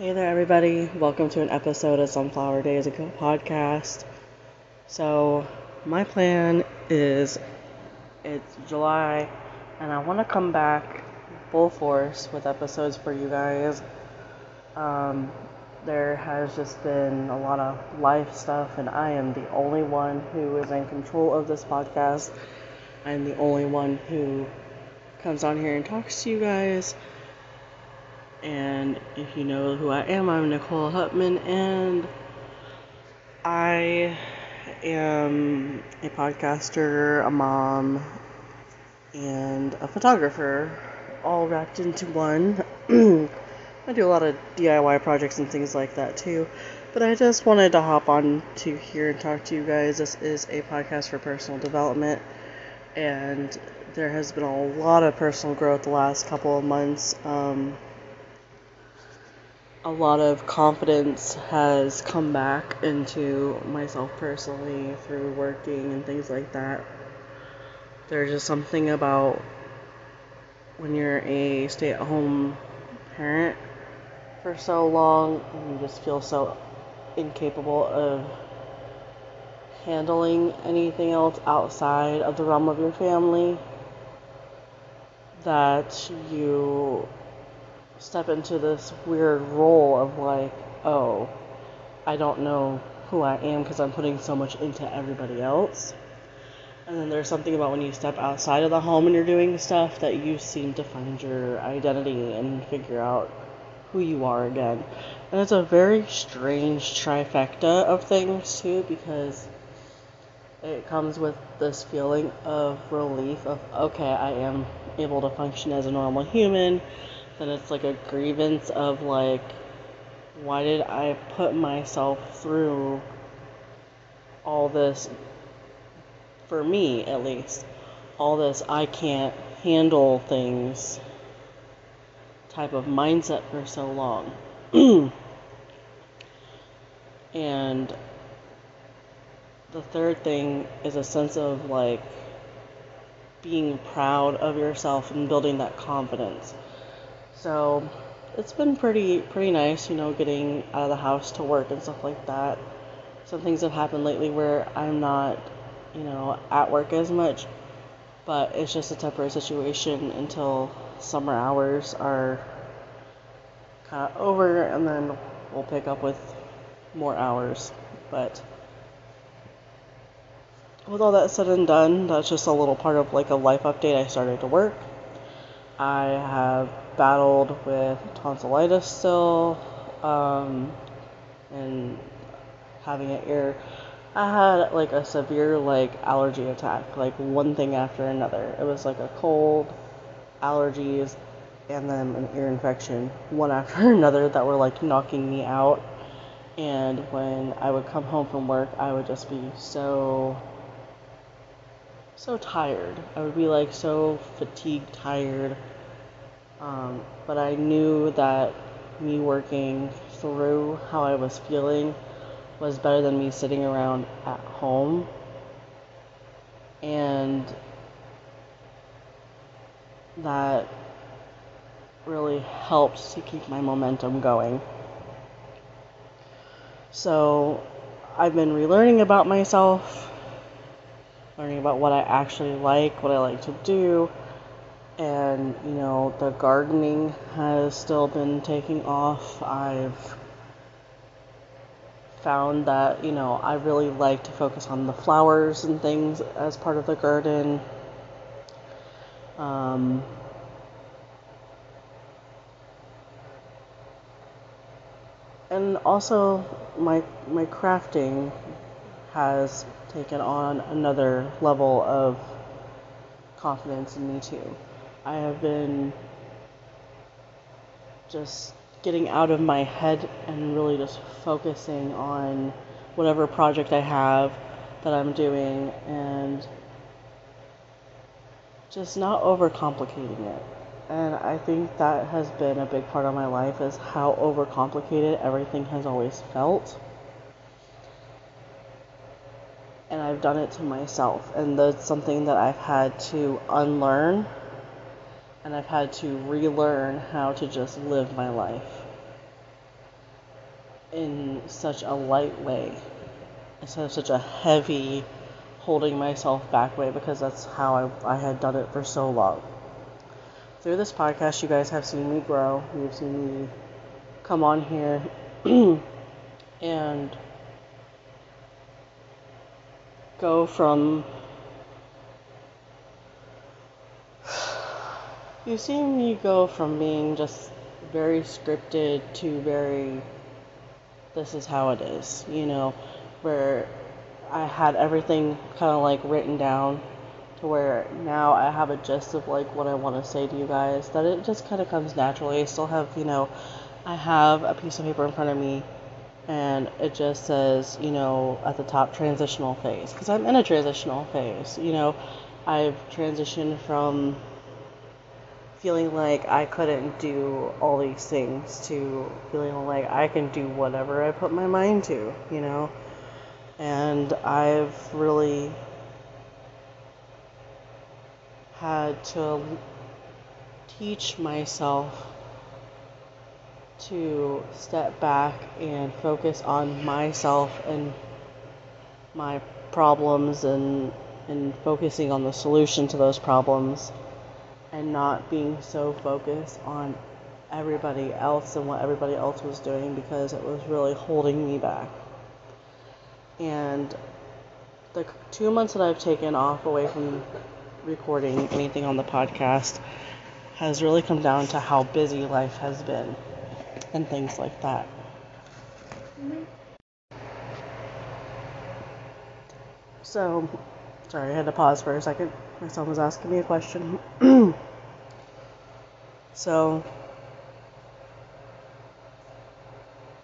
Hey there, everybody. Welcome to an episode of Sunflower Daze podcast. So, my plan is it's July, and I want to come back full force with episodes for you guys. Um, there has just been a lot of life stuff, and I am the only one who is in control of this podcast. I'm the only one who comes on here and talks to you guys. And if you know who I am, I'm Nicole Hutman, and I am a podcaster, a mom, and a photographer, all wrapped into one. I do a lot of DIY projects and things like that too. But I just wanted to hop on to here and talk to you guys. This is a podcast for personal development, and there has been a lot of personal growth the last couple of months. Um, a lot of confidence has come back into myself personally through working and things like that. There's just something about when you're a stay at home parent for so long and you just feel so incapable of handling anything else outside of the realm of your family that you step into this weird role of like, oh, I don't know who I am because I'm putting so much into everybody else. And then there's something about when you step outside of the home and you're doing stuff that you seem to find your identity and figure out who you are again. And it's a very strange trifecta of things too because it comes with this feeling of relief of okay, I am able to function as a normal human then it's like a grievance of like, why did I put myself through all this, for me at least, all this I can't handle things type of mindset for so long. and the third thing is a sense of like being proud of yourself and building that confidence. So it's been pretty pretty nice, you know, getting out of the house to work and stuff like that. Some things have happened lately where I'm not, you know, at work as much, but it's just a temporary situation until summer hours are kind of over, and then we'll pick up with more hours. But with all that said and done, that's just a little part of like a life update. I started to work. I have battled with tonsillitis still, um, and having an ear. I had like a severe like allergy attack, like one thing after another. It was like a cold, allergies, and then an ear infection, one after another that were like knocking me out. And when I would come home from work, I would just be so so tired. I would be like so fatigued, tired. Um, but I knew that me working through how I was feeling was better than me sitting around at home. And that really helped to keep my momentum going. So I've been relearning about myself, learning about what I actually like, what I like to do, and you know the gardening has still been taking off. I've found that you know i really like to focus on the flowers and things as part of the garden. Um, and also my my crafting has taken on another level of confidence in me too I have been just getting out of my head and really just focusing on whatever project I have that I'm doing and just not overcomplicating it. And I think that has been a big part of my life is how overcomplicated everything has always felt. And I've done it to myself. And that's something that I've had to unlearn and I've had to relearn how to just live my life. in such a light way instead of such a heavy holding myself back way because that's how I, I had done it for so long. Through this podcast, you guys have seen me grow. You've seen me come on here and go from. You've seen me go from being just very scripted to very. This is how it is, you know, where I had everything kind of like written down to where now I have a gist of like what I want to say to you guys. That it just kind of comes naturally. I still have, you know, I have a piece of paper in front of me and it just says, you know, at the top transitional phase because I'm in a transitional phase. You know, I've transitioned from feeling like I couldn't do all these things to feeling like I can do whatever I put my mind to, you know and I've really had to teach myself to step back and focus on myself and my problems and and focusing on the solution to those problems and not being so focused on everybody else and what everybody else was doing because it was really holding me back. And the two months that I've taken off away from recording anything on the podcast has really come down to how busy life has been and things like that. So, sorry, I had to pause for a second. My son was asking me a question. so,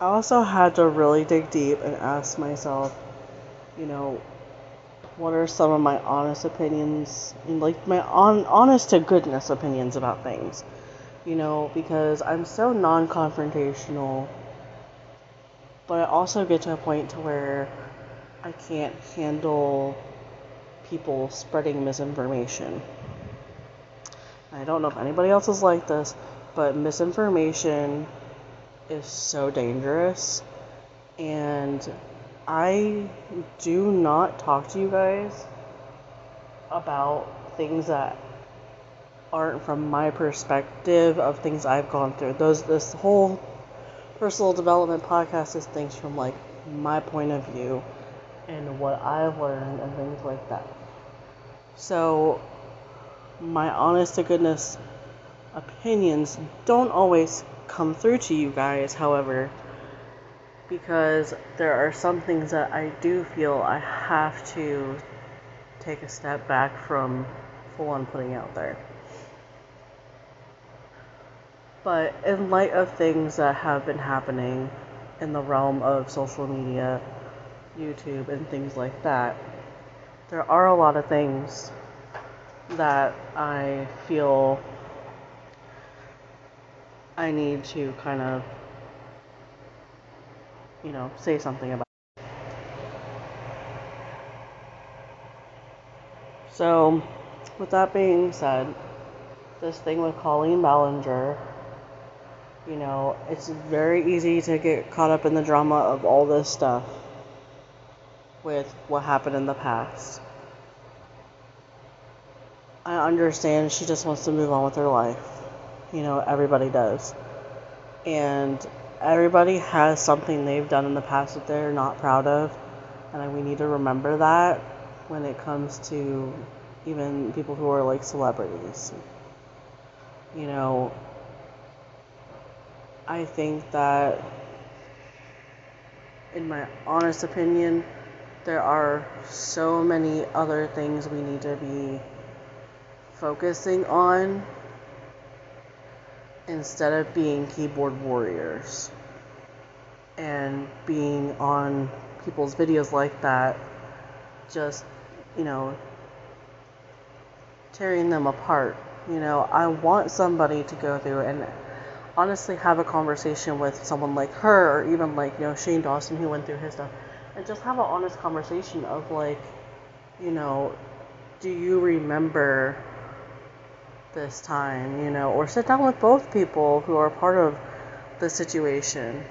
I also had to really dig deep and ask myself you know, what are some of my honest opinions, like my on, honest to goodness opinions about things, you know, because I'm so non confrontational, but I also get to a point to where I can't handle people spreading misinformation. I don't know if anybody else is like this, but misinformation is so dangerous and I do not talk to you guys about things that aren't from my perspective of things I've gone through. Those this whole personal development podcast is things from like my point of view and what I've learned and things like that. So my honest to goodness opinions don't always come through to you guys, however, because there are some things that I do feel I have to take a step back from full on putting out there. But in light of things that have been happening in the realm of social media, YouTube, and things like that, there are a lot of things that I feel I need to kind of you know, say something about. So, with that being said, this thing with Colleen Ballinger, you know, it's very easy to get caught up in the drama of all this stuff with what happened in the past. I understand she just wants to move on with her life. You know, everybody does. And everybody has something they've done in the past that they're not proud of, and we need to remember that when it comes to even people who are like celebrities. You know, I think that, in my honest opinion, there are so many other things we need to be focusing on instead of being keyboard warriors and being on people's videos like that, just, you know, tearing them apart. You know, I want somebody to go through and honestly have a conversation with someone like her or even like, you know, Shane Dawson who went through his stuff and just have an honest conversation of like, you know, do you remember this time, you know, or sit down with both people who are part of the situation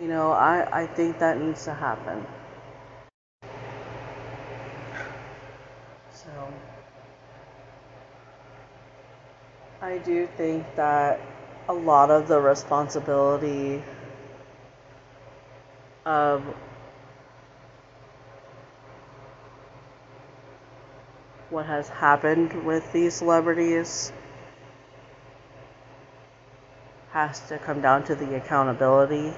You know, I, I think that needs to happen. So, I do think that a lot of the responsibility of what has happened with these celebrities has to come down to the accountability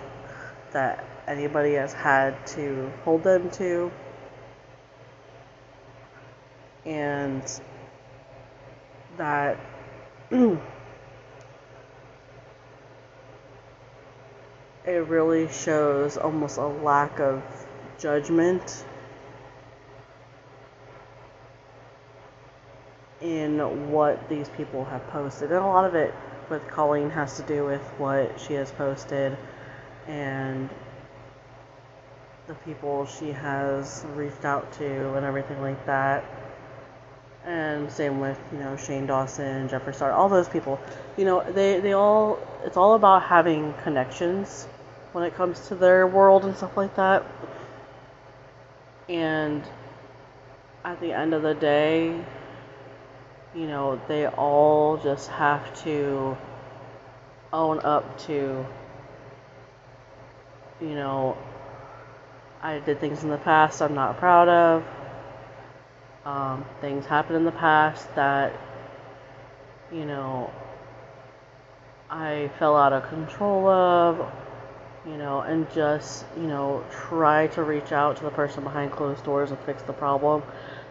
that anybody has had to hold them to. And that it really shows almost a lack of judgment in what these people have posted. And a lot of it with Colleen has to do with what she has posted and the people she has reached out to and everything like that. And same with, you know, Shane Dawson, Jeffree Star, all those people. You know, they, they all, it's all about having connections when it comes to their world and stuff like that. And at the end of the day, you know, they all just have to own up to, you know, I did things in the past I'm not proud of. Um, things happened in the past that, you know, I fell out of control of, you know, and just, you know, try to reach out to the person behind closed doors and fix the problem.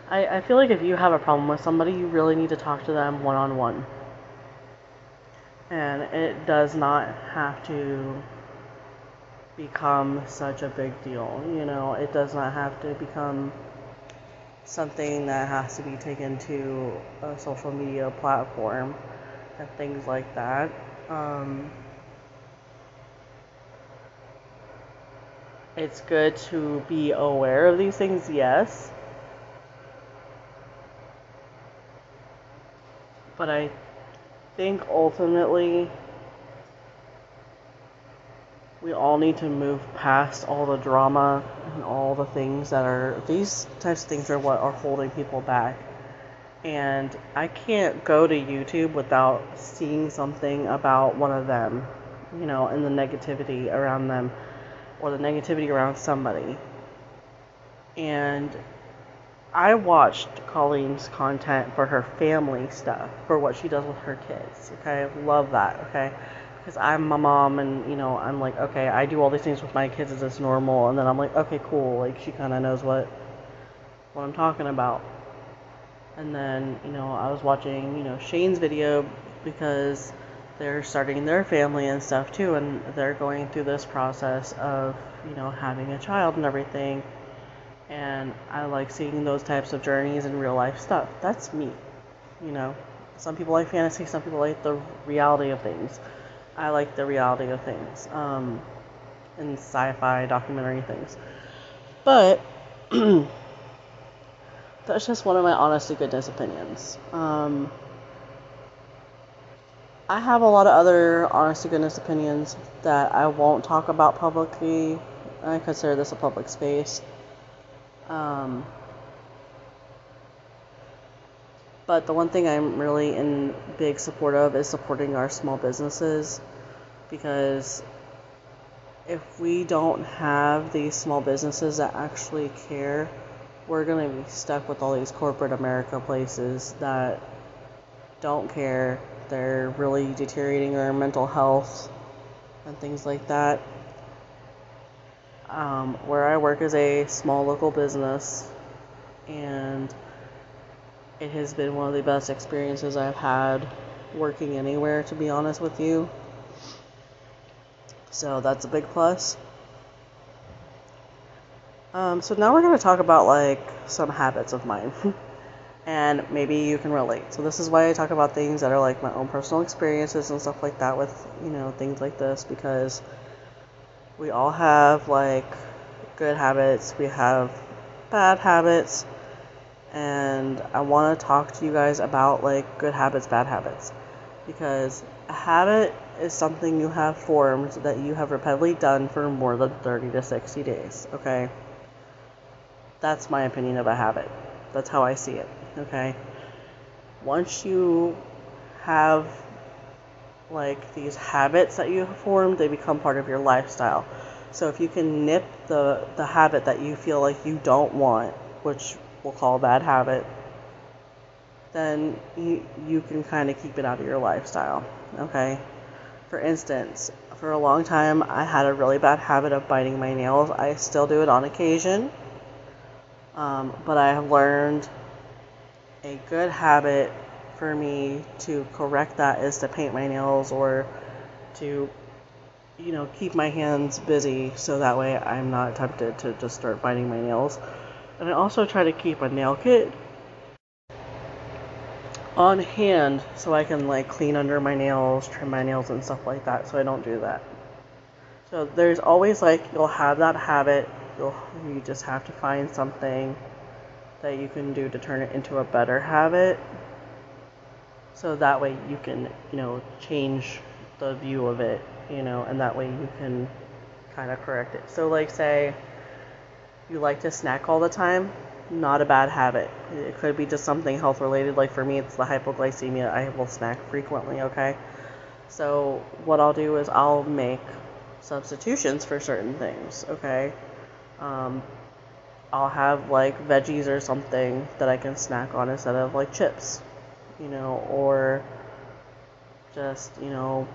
I, I feel like if you have a problem with somebody, you really need to talk to them one on one. And it does not have to become such a big deal. You know, it does not have to become something that has to be taken to a social media platform and things like that. Um, it's good to be aware of these things, yes. But I think ultimately we all need to move past all the drama and all the things that are these types of things are what are holding people back. And I can't go to YouTube without seeing something about one of them, you know, and the negativity around them or the negativity around somebody. And I watched Colleen's content for her family stuff, for what she does with her kids. Okay, I love that. Okay, because I'm my mom, and you know, I'm like, okay, I do all these things with my kids. as it's normal? And then I'm like, okay, cool. Like she kind of knows what what I'm talking about. And then you know, I was watching you know Shane's video because they're starting their family and stuff too, and they're going through this process of you know having a child and everything and I like seeing those types of journeys and real life stuff. That's me, you know. Some people like fantasy, some people like the reality of things. I like the reality of things, um, and sci-fi documentary things. But that's just one of my honest to goodness opinions. Um, I have a lot of other honest to goodness opinions that I won't talk about publicly. I consider this a public space. Um, but the one thing I'm really in big support of is supporting our small businesses because if we don't have these small businesses that actually care, we're going to be stuck with all these corporate America places that don't care. They're really deteriorating our mental health and things like that. Um, where I work is a small local business, and it has been one of the best experiences I've had working anywhere, to be honest with you. So that's a big plus. Um, so now we're going to talk about like some habits of mine. and maybe you can relate. So this is why I talk about things that are like my own personal experiences and stuff like that with, you know, things like this because we all have like good habits, we have bad habits, and I want to talk to you guys about like good habits, bad habits. Because a habit is something you have formed that you have repeatedly done for more than 30 to 60 days, okay? That's my opinion of a habit. That's how I see it, okay? Once you have like these habits that you have formed, they become part of your lifestyle. So if you can nip the the habit that you feel like you don't want, which we'll call a bad habit, then you you can kind of keep it out of your lifestyle. Okay? For instance, for a long time I had a really bad habit of biting my nails. I still do it on occasion. Um, but I have learned a good habit for me to correct that is to paint my nails or to you know keep my hands busy so that way I'm not tempted to just start biting my nails. And I also try to keep a nail kit on hand so I can like clean under my nails, trim my nails and stuff like that so I don't do that. So there's always like you'll have that habit, you'll you just have to find something that you can do to turn it into a better habit so that way you can you know change the view of it you know and that way you can kind of correct it so like say you like to snack all the time not a bad habit. It could be just something health related. Like for me it's the hypoglycemia. I will snack frequently okay? So what i'll do is i'll make substitutions for certain things okay? Um, i'll have like veggies or something that i can snack on instead of like chips you know, or just, you know,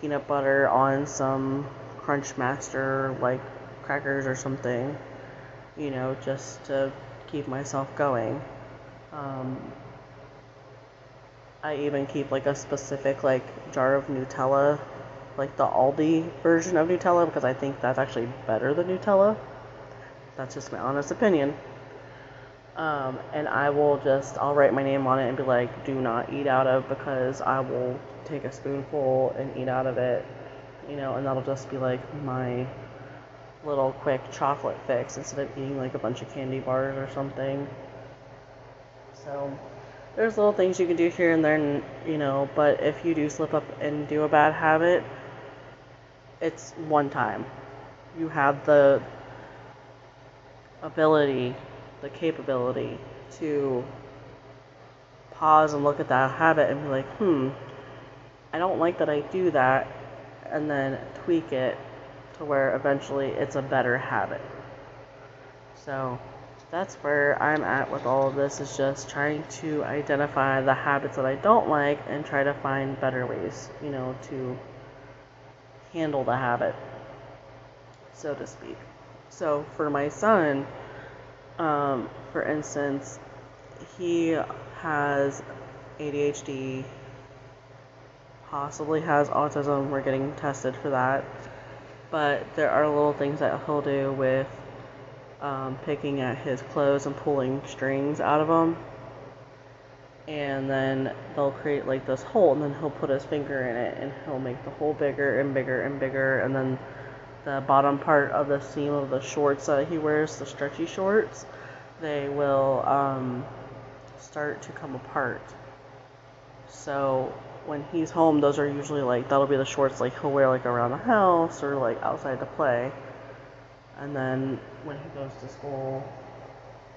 peanut butter on some Crunchmaster like crackers or something, you know, just to keep myself going. Um, I even keep like a specific like jar of Nutella, like the Aldi version of Nutella, because I think that's actually better than Nutella. That's just my honest opinion. Um, and I will just, I'll write my name on it and be like, do not eat out of because I will take a spoonful and eat out of it, you know, and that'll just be like my little quick chocolate fix instead of eating like a bunch of candy bars or something. So there's little things you can do here and there, you know, but if you do slip up and do a bad habit, it's one time. You have the ability the capability to pause and look at that habit and be like, hmm, I don't like that I do that, and then tweak it to where eventually it's a better habit. So that's where I'm at with all of this is just trying to identify the habits that I don't like and try to find better ways, you know, to handle the habit, so to speak. So for my son, um, for instance, he has ADHD, possibly has autism. We're getting tested for that. But there are little things that he'll do with um, picking at his clothes and pulling strings out of them. And then they'll create like this hole, and then he'll put his finger in it, and he'll make the hole bigger and bigger and bigger, and then the bottom part of the seam of the shorts that he wears, the stretchy shorts, they will um, start to come apart. So when he's home, those are usually like that'll be the shorts like he'll wear like around the house or like outside to play. And then when he goes to school,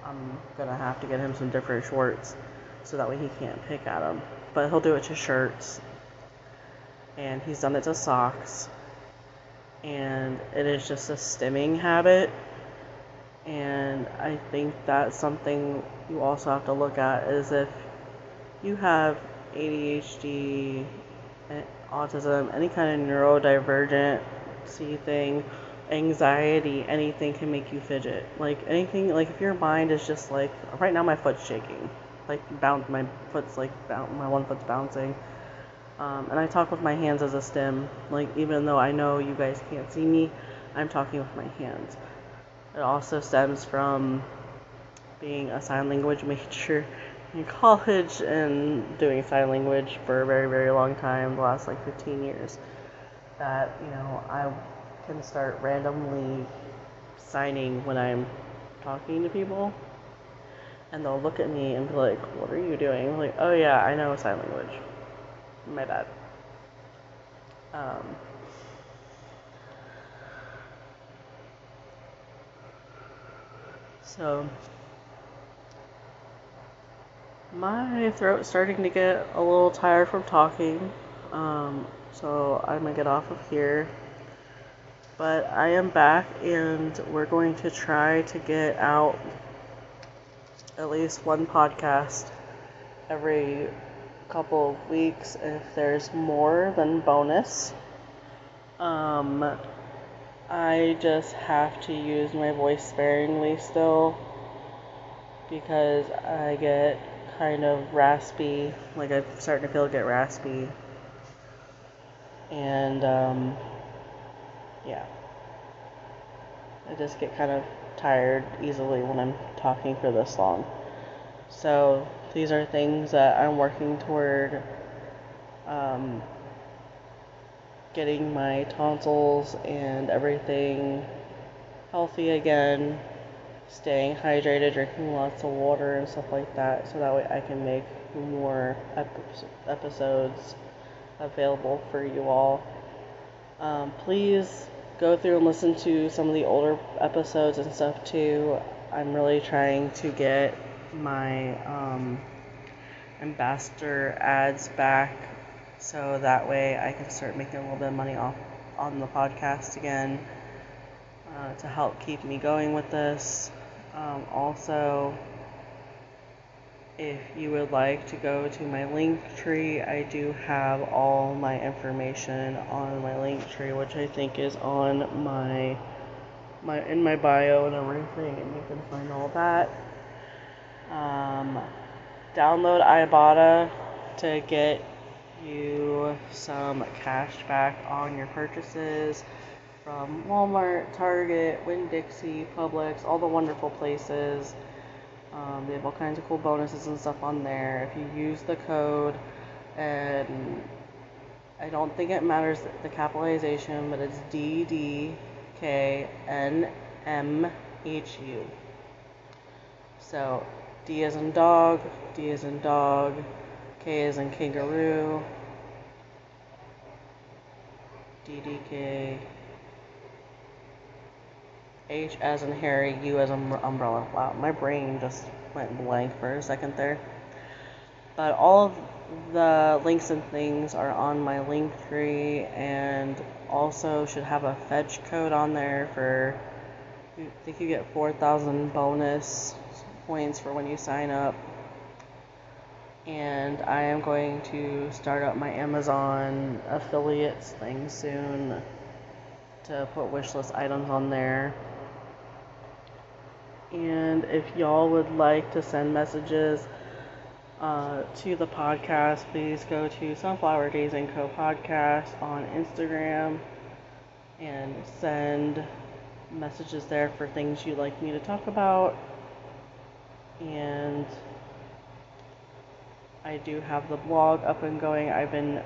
I'm gonna have to get him some different shorts so that way he can't pick at them. But he'll do it to shirts, and he's done it to socks and it is just a stimming habit. And I think that's something you also have to look at is if you have ADHD, autism, any kind of neurodivergent see thing, anxiety, anything can make you fidget. Like anything, like if your mind is just like, right now my foot's shaking, like bounce, my foot's like, bounce, my one foot's bouncing um, and I talk with my hands as a stim. Like, even though I know you guys can't see me, I'm talking with my hands. It also stems from being a sign language major in college and doing sign language for a very, very long time, the last like 15 years. That, you know, I can start randomly signing when I'm talking to people. And they'll look at me and be like, What are you doing? I'm like, Oh, yeah, I know sign language my bad. Um, so my throat's starting to get a little tired from talking. Um, so I'm gonna get off of here. But I am back and we're going to try to get out at least one podcast every couple of weeks. If there's more, then bonus. Um, I just have to use my voice sparingly still because I get kind of raspy, like I'm starting to feel get raspy. And um, yeah, I just get kind of tired easily when I'm talking for this long. So these are things that I'm working toward um, getting my tonsils and everything healthy again, staying hydrated, drinking lots of water and stuff like that, so that way I can make more episodes available for you all. Um, please go through and listen to some of the older episodes and stuff too. I'm really trying to get my um, ambassador ads back so that way I can start making a little bit of money off on the podcast again uh, to help keep me going with this. Um, also, if you would like to go to my link tree, I do have all my information on my link tree, which I think is on my my in my bio and everything, and you can find all that. Um, download Ibotta to get you some cash back on your purchases from Walmart, Target, Winn Dixie, Publix, all the wonderful places. Um, they have all kinds of cool bonuses and stuff on there. If you use the code, and I don't think it matters the capitalization, but it's D D K N M H U. So D is in dog, D is in dog, K is in kangaroo, DDK, H as in Harry, U as in umbrella. Wow, my brain just went blank for a second there. But all of the links and things are on my link tree and also should have a fetch code on there for I think you get 4,000 bonus points for when you sign up. And I am going to start up my Amazon affiliates thing soon to put wishlist items on there. And if y'all would like to send messages uh, to the podcast, please go to Sunflower Daze and Co. podcast on Instagram and send messages there for things you'd like me to talk about. And I do have the blog up and going. I've been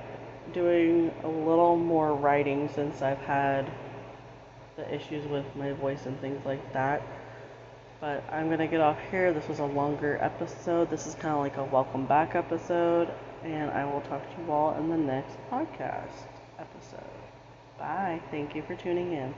doing a little more writing since I've had the issues with my voice and things like that. But I'm going to get off here. This was a longer episode. This is kind of like a welcome back episode. And I will talk to you all in the next podcast episode. Bye. Thank you for tuning in.